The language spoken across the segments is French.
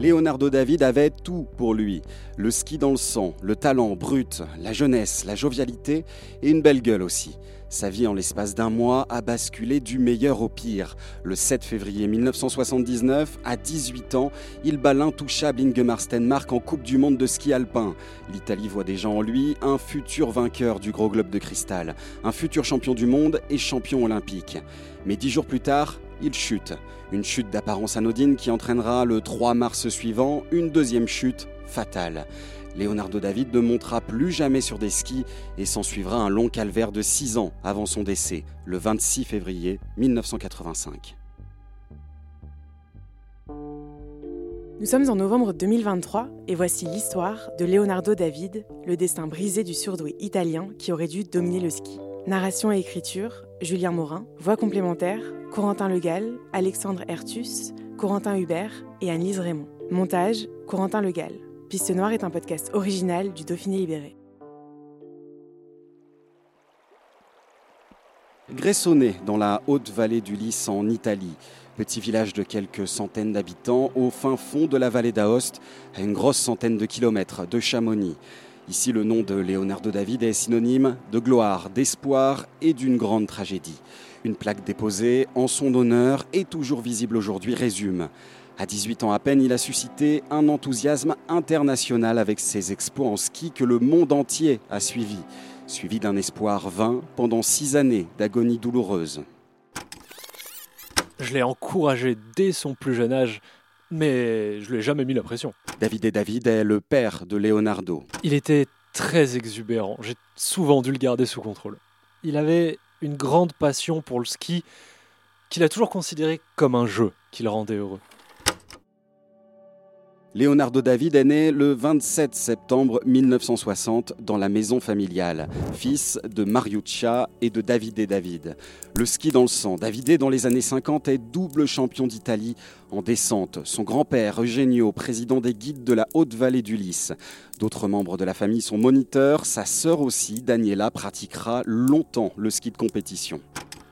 Leonardo David avait tout pour lui. Le ski dans le sang, le talent brut, la jeunesse, la jovialité et une belle gueule aussi. Sa vie en l'espace d'un mois a basculé du meilleur au pire. Le 7 février 1979, à 18 ans, il bat l'intouchable Ingemar Stenmark en Coupe du Monde de ski alpin. L'Italie voit déjà en lui un futur vainqueur du Gros Globe de Cristal, un futur champion du monde et champion olympique. Mais dix jours plus tard, il chute. Une chute d'apparence anodine qui entraînera le 3 mars suivant une deuxième chute fatale. Leonardo David ne montera plus jamais sur des skis et s'ensuivra un long calvaire de 6 ans avant son décès, le 26 février 1985. Nous sommes en novembre 2023 et voici l'histoire de Leonardo David, le destin brisé du surdoué italien qui aurait dû dominer le ski. Narration et écriture, Julien Morin. Voix complémentaire, Corentin Legal, Alexandre Ertus, Corentin Hubert et Anne-Lise Raymond. Montage, Corentin Legal. Piste Noire est un podcast original du Dauphiné Libéré. Gressonné, dans la haute vallée du Lys en Italie, petit village de quelques centaines d'habitants au fin fond de la vallée d'Aoste, à une grosse centaine de kilomètres de Chamonix. Ici, le nom de Leonardo David est synonyme de gloire, d'espoir et d'une grande tragédie. Une plaque déposée en son honneur et toujours visible aujourd'hui résume à 18 ans à peine, il a suscité un enthousiasme international avec ses exploits en ski que le monde entier a suivi, suivi d'un espoir vain pendant six années d'agonie douloureuse. Je l'ai encouragé dès son plus jeune âge, mais je lui ai jamais mis la pression. David et David est le père de Leonardo. Il était très exubérant, j'ai souvent dû le garder sous contrôle. Il avait une grande passion pour le ski qu'il a toujours considéré comme un jeu qui le rendait heureux. Leonardo David est né le 27 septembre 1960 dans la maison familiale, fils de Mariuccia et de Davide David. Le ski dans le sang, Davide dans les années 50 est double champion d'Italie en descente. Son grand-père Eugenio, président des guides de la Haute-Vallée du Lys. D'autres membres de la famille sont moniteurs, sa sœur aussi, Daniela, pratiquera longtemps le ski de compétition.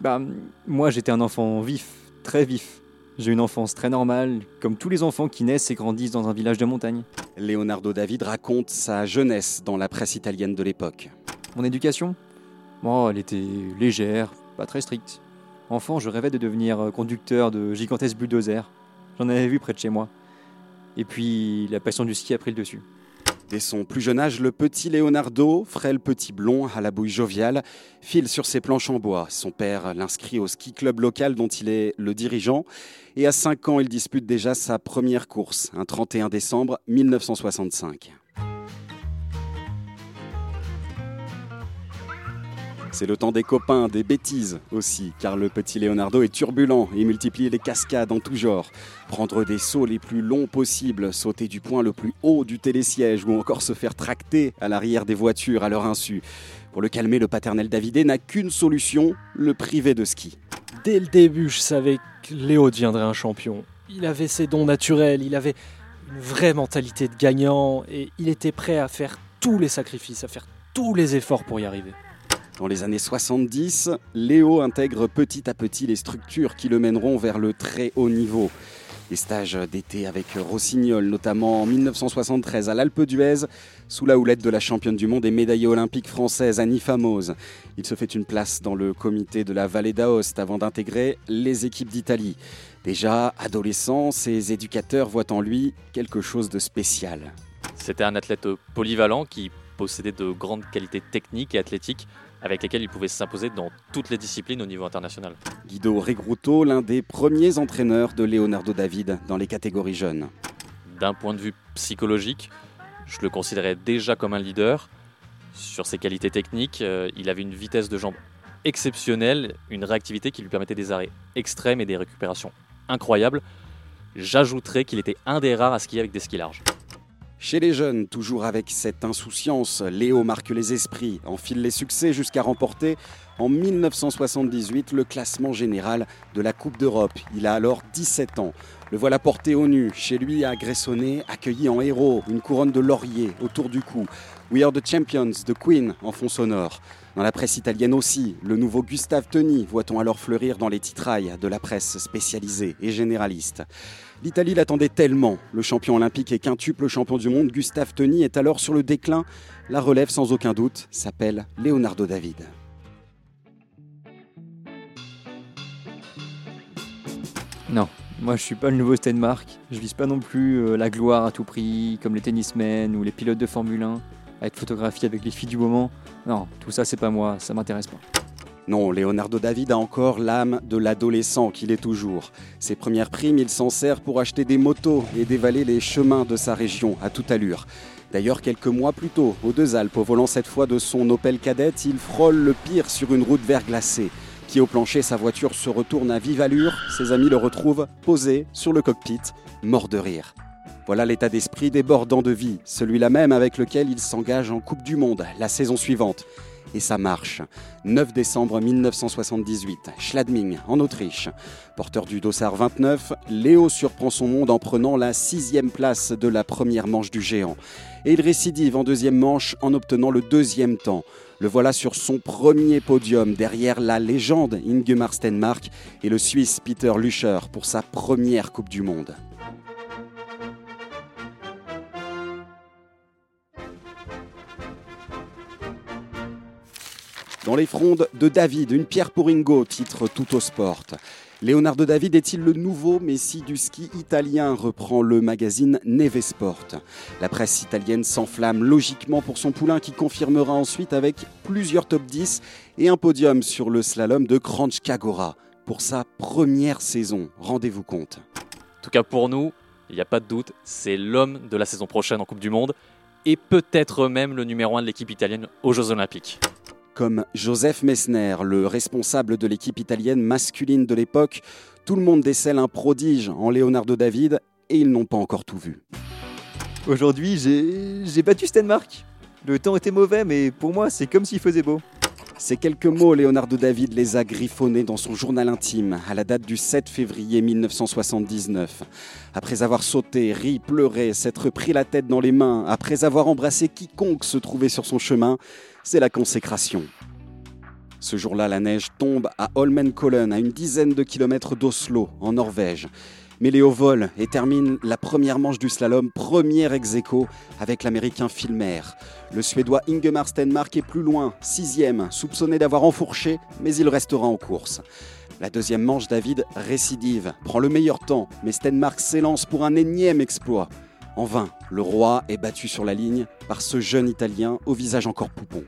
Bah, moi j'étais un enfant vif, très vif. J'ai une enfance très normale, comme tous les enfants qui naissent et grandissent dans un village de montagne. Leonardo David raconte sa jeunesse dans la presse italienne de l'époque. Mon éducation? Bon, elle était légère, pas très stricte. Enfant, je rêvais de devenir conducteur de gigantesques bulldozers. J'en avais vu près de chez moi. Et puis, la passion du ski a pris le dessus. Dès son plus jeune âge, le petit Leonardo, frêle petit blond à la bouille joviale, file sur ses planches en bois. Son père l'inscrit au ski club local dont il est le dirigeant. Et à 5 ans, il dispute déjà sa première course, un 31 décembre 1965. C'est le temps des copains, des bêtises aussi, car le petit Leonardo est turbulent et multiplie les cascades en tout genre. Prendre des sauts les plus longs possibles, sauter du point le plus haut du télésiège ou encore se faire tracter à l'arrière des voitures à leur insu. Pour le calmer, le paternel Davidé n'a qu'une solution, le priver de ski. Dès le début, je savais que Léo deviendrait un champion. Il avait ses dons naturels, il avait une vraie mentalité de gagnant et il était prêt à faire tous les sacrifices, à faire tous les efforts pour y arriver. Dans les années 70, Léo intègre petit à petit les structures qui le mèneront vers le très haut niveau. Les stages d'été avec Rossignol, notamment en 1973 à l'Alpe d'Huez, sous la houlette de la championne du monde et médaillée olympique française Annie Famose. Il se fait une place dans le comité de la Vallée d'Aoste avant d'intégrer les équipes d'Italie. Déjà adolescent, ses éducateurs voient en lui quelque chose de spécial. C'était un athlète polyvalent qui possédait de grandes qualités techniques et athlétiques avec lesquels il pouvait s'imposer dans toutes les disciplines au niveau international. Guido Regruto, l'un des premiers entraîneurs de Leonardo David dans les catégories jeunes. D'un point de vue psychologique, je le considérais déjà comme un leader. Sur ses qualités techniques, euh, il avait une vitesse de jambe exceptionnelle, une réactivité qui lui permettait des arrêts extrêmes et des récupérations incroyables. J'ajouterais qu'il était un des rares à skier avec des skis larges. Chez les jeunes, toujours avec cette insouciance, Léo marque les esprits, enfile les succès jusqu'à remporter en 1978 le classement général de la Coupe d'Europe. Il a alors 17 ans. Le voilà porté au nu, chez lui à Gressonnet, accueilli en héros, une couronne de laurier autour du cou. We are the champions, the Queen en fond sonore. Dans la presse italienne aussi, le nouveau Gustave Tony voit-on alors fleurir dans les titrailles de la presse spécialisée et généraliste. L'Italie l'attendait tellement. Le champion olympique et quintuple champion du monde, Gustave Tony, est alors sur le déclin. La relève sans aucun doute s'appelle Leonardo David. Non, moi je suis pas le nouveau Stenmark. Je vise pas non plus euh, la gloire à tout prix, comme les tennismen ou les pilotes de Formule 1, à être photographié avec les filles du moment. Non, tout ça c'est pas moi, ça m'intéresse pas. Non, Leonardo David a encore l'âme de l'adolescent qu'il est toujours. Ses premières primes, il s'en sert pour acheter des motos et dévaler les chemins de sa région à toute allure. D'ailleurs, quelques mois plus tôt, aux Deux Alpes, au volant cette fois de son Opel Kadett, il frôle le pire sur une route verglacée. Pied au plancher, sa voiture se retourne à vive allure. Ses amis le retrouvent posé sur le cockpit, mort de rire. Voilà l'état d'esprit débordant de vie, celui-là même avec lequel il s'engage en Coupe du Monde la saison suivante et ça marche. 9 décembre 1978, Schladming, en Autriche. Porteur du dossard 29, Léo surprend son monde en prenant la sixième place de la première manche du géant. Et il récidive en deuxième manche en obtenant le deuxième temps. Le voilà sur son premier podium derrière la légende Ingemar Stenmark et le Suisse Peter Lucher pour sa première Coupe du Monde. Dans les frondes de David, une pierre pour Ingo, titre tout au sport. Leonardo David est-il le nouveau Messi du ski italien reprend le magazine Neve Sport. La presse italienne s'enflamme logiquement pour son poulain qui confirmera ensuite avec plusieurs top 10 et un podium sur le slalom de Kranjkagora pour sa première saison. Rendez-vous compte. En tout cas pour nous, il n'y a pas de doute, c'est l'homme de la saison prochaine en Coupe du Monde et peut-être même le numéro 1 de l'équipe italienne aux Jeux Olympiques comme Joseph Messner, le responsable de l'équipe italienne masculine de l'époque. Tout le monde décèle un prodige en Leonardo David et ils n'ont pas encore tout vu. Aujourd'hui, j'ai battu Stenmark. Le temps était mauvais, mais pour moi, c'est comme s'il faisait beau. Ces quelques mots, Leonardo David les a griffonnés dans son journal intime à la date du 7 février 1979. Après avoir sauté, ri, pleuré, s'être pris la tête dans les mains, après avoir embrassé quiconque se trouvait sur son chemin, c'est la consécration. Ce jour-là, la neige tombe à Holmenkollen, à une dizaine de kilomètres d'Oslo, en Norvège. Mais Léo vole et termine la première manche du slalom, première ex avec l'américain Filmer. Le suédois Ingemar Stenmark est plus loin, sixième, soupçonné d'avoir enfourché, mais il restera en course. La deuxième manche, David récidive, prend le meilleur temps, mais Stenmark s'élance pour un énième exploit. En vain, le roi est battu sur la ligne par ce jeune Italien au visage encore poupon.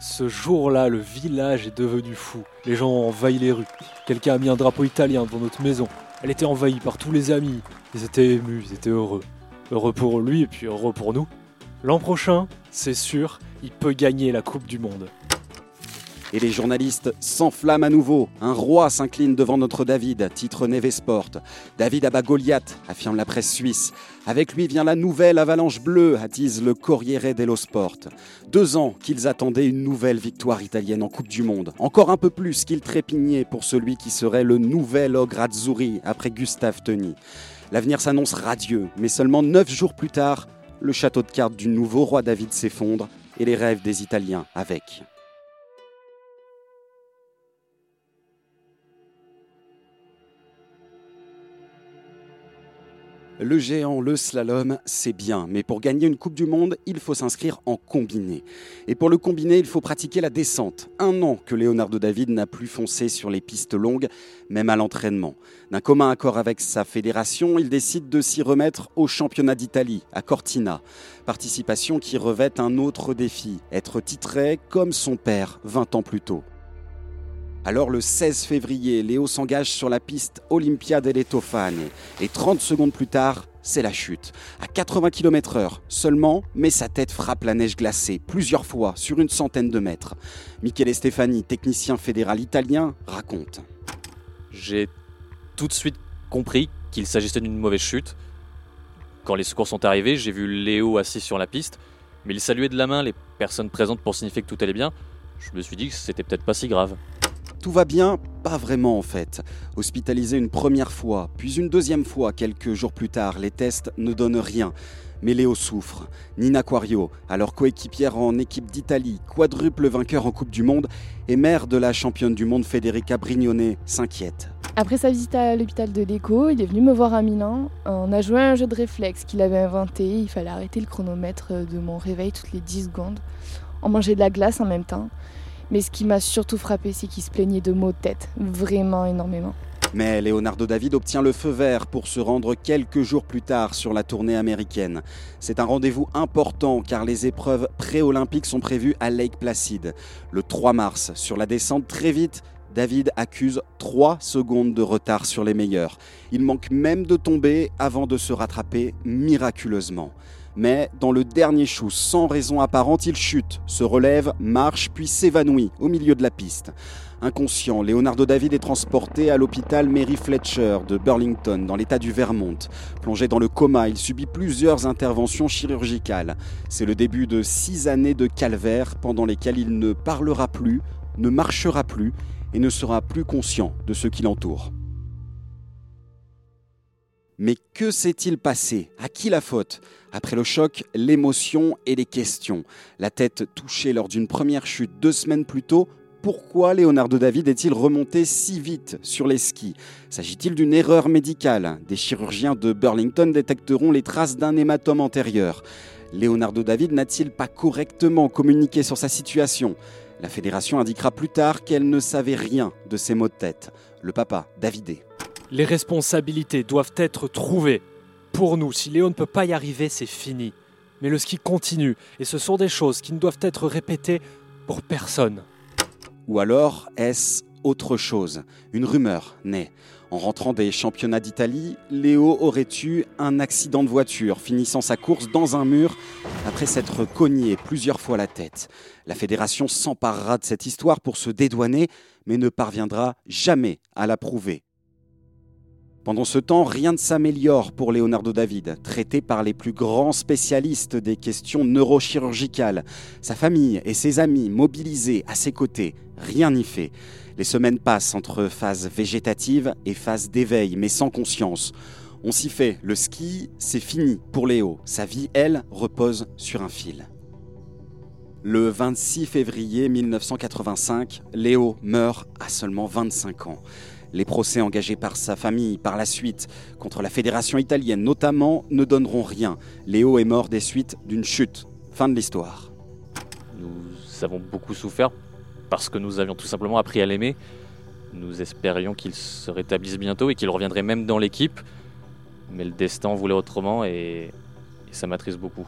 Ce jour-là, le village est devenu fou. Les gens ont envahi les rues. Quelqu'un a mis un drapeau italien devant notre maison. Elle était envahie par tous les amis. Ils étaient émus, ils étaient heureux. Heureux pour lui et puis heureux pour nous. L'an prochain, c'est sûr, il peut gagner la Coupe du Monde. Et les journalistes s'enflamment à nouveau. Un roi s'incline devant notre David, titre Neve Sport. David abat Goliath, affirme la presse suisse. Avec lui vient la nouvelle avalanche bleue, attise le Corriere dello Sport. Deux ans qu'ils attendaient une nouvelle victoire italienne en Coupe du Monde. Encore un peu plus qu'ils trépignaient pour celui qui serait le nouvel ogre Azzurri après Gustave Tony. L'avenir s'annonce radieux, mais seulement neuf jours plus tard, le château de cartes du nouveau roi David s'effondre et les rêves des Italiens avec. Le géant, le slalom, c'est bien, mais pour gagner une Coupe du Monde, il faut s'inscrire en combiné. Et pour le combiné, il faut pratiquer la descente. Un an que Leonardo David n'a plus foncé sur les pistes longues, même à l'entraînement. D'un commun accord avec sa fédération, il décide de s'y remettre au championnat d'Italie, à Cortina. Participation qui revêt un autre défi, être titré comme son père 20 ans plus tôt. Alors le 16 février, Léo s'engage sur la piste Olympia delle Tofane et 30 secondes plus tard, c'est la chute. À 80 km/h seulement, mais sa tête frappe la neige glacée plusieurs fois sur une centaine de mètres. Michele Stefani, technicien fédéral italien, raconte. J'ai tout de suite compris qu'il s'agissait d'une mauvaise chute. Quand les secours sont arrivés, j'ai vu Léo assis sur la piste, mais il saluait de la main les personnes présentes pour signifier que tout allait bien. Je me suis dit que c'était peut-être pas si grave. Tout va bien Pas vraiment en fait. Hospitalisé une première fois, puis une deuxième fois quelques jours plus tard, les tests ne donnent rien. Mais Léo souffre. Nina Quario, alors coéquipière en équipe d'Italie, quadruple vainqueur en Coupe du Monde et mère de la championne du monde Federica Brignone, s'inquiète. Après sa visite à l'hôpital de l'Écho, il est venu me voir à Milan. On a joué un jeu de réflexe qu'il avait inventé. Il fallait arrêter le chronomètre de mon réveil toutes les 10 secondes. On mangeait de la glace en même temps. Mais ce qui m'a surtout frappé, c'est qu'il se plaignait de maux de tête, vraiment énormément. Mais Leonardo David obtient le feu vert pour se rendre quelques jours plus tard sur la tournée américaine. C'est un rendez-vous important car les épreuves pré-olympiques sont prévues à Lake Placid. Le 3 mars, sur la descente très vite, David accuse 3 secondes de retard sur les meilleurs. Il manque même de tomber avant de se rattraper miraculeusement. Mais dans le dernier chou, sans raison apparente, il chute, se relève, marche, puis s'évanouit au milieu de la piste. Inconscient, Leonardo David est transporté à l'hôpital Mary Fletcher de Burlington, dans l'état du Vermont. Plongé dans le coma, il subit plusieurs interventions chirurgicales. C'est le début de six années de calvaire pendant lesquelles il ne parlera plus, ne marchera plus et ne sera plus conscient de ce qui l'entoure. Mais que s'est-il passé? À qui la faute? Après le choc, l'émotion et les questions. La tête touchée lors d'une première chute deux semaines plus tôt, pourquoi Leonardo David est-il remonté si vite sur les skis? S'agit-il d'une erreur médicale? Des chirurgiens de Burlington détecteront les traces d'un hématome antérieur. Leonardo David n'a-t-il pas correctement communiqué sur sa situation? La fédération indiquera plus tard qu'elle ne savait rien de ses maux de tête. Le papa, Davidé. Les responsabilités doivent être trouvées. Pour nous, si Léo ne peut pas y arriver, c'est fini. Mais le ski continue, et ce sont des choses qui ne doivent être répétées pour personne. Ou alors est-ce autre chose? Une rumeur naît. En rentrant des championnats d'Italie, Léo aurait eu un accident de voiture, finissant sa course dans un mur après s'être cogné plusieurs fois la tête? La fédération s'emparera de cette histoire pour se dédouaner, mais ne parviendra jamais à la prouver. Pendant ce temps, rien ne s'améliore pour Leonardo David, traité par les plus grands spécialistes des questions neurochirurgicales. Sa famille et ses amis mobilisés à ses côtés, rien n'y fait. Les semaines passent entre phase végétative et phase d'éveil, mais sans conscience. On s'y fait, le ski, c'est fini pour Léo. Sa vie, elle, repose sur un fil. Le 26 février 1985, Léo meurt à seulement 25 ans. Les procès engagés par sa famille par la suite contre la fédération italienne notamment ne donneront rien. Léo est mort des suites d'une chute. Fin de l'histoire. Nous avons beaucoup souffert parce que nous avions tout simplement appris à l'aimer. Nous espérions qu'il se rétablisse bientôt et qu'il reviendrait même dans l'équipe. Mais le destin voulait autrement et, ça m'attriste beaucoup.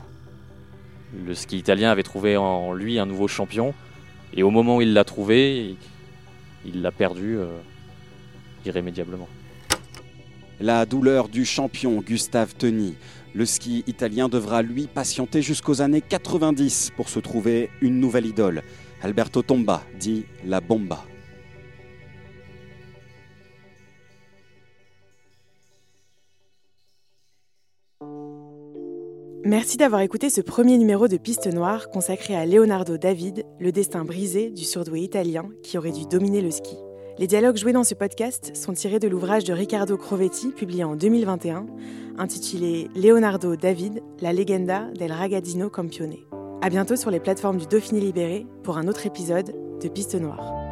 Le ski italien avait trouvé en lui un nouveau champion et au moment où il l'a trouvé, il l'a perdu. Euh, irrémédiablement. La douleur du champion Gustave Teni. Le ski italien devra lui patienter jusqu'aux années 90 pour se trouver une nouvelle idole. Alberto Tomba dit la bomba. Merci d'avoir écouté ce premier numéro de Piste Noire consacré à Leonardo David, le destin brisé du surdoué italien qui aurait dû dominer le ski. Les dialogues joués dans ce podcast sont tirés de l'ouvrage de Riccardo Crovetti, publié en 2021, intitulé Leonardo David, la legenda del ragazzino campione. À bientôt sur les plateformes du Dauphiné Libéré pour un autre épisode de Piste Noire.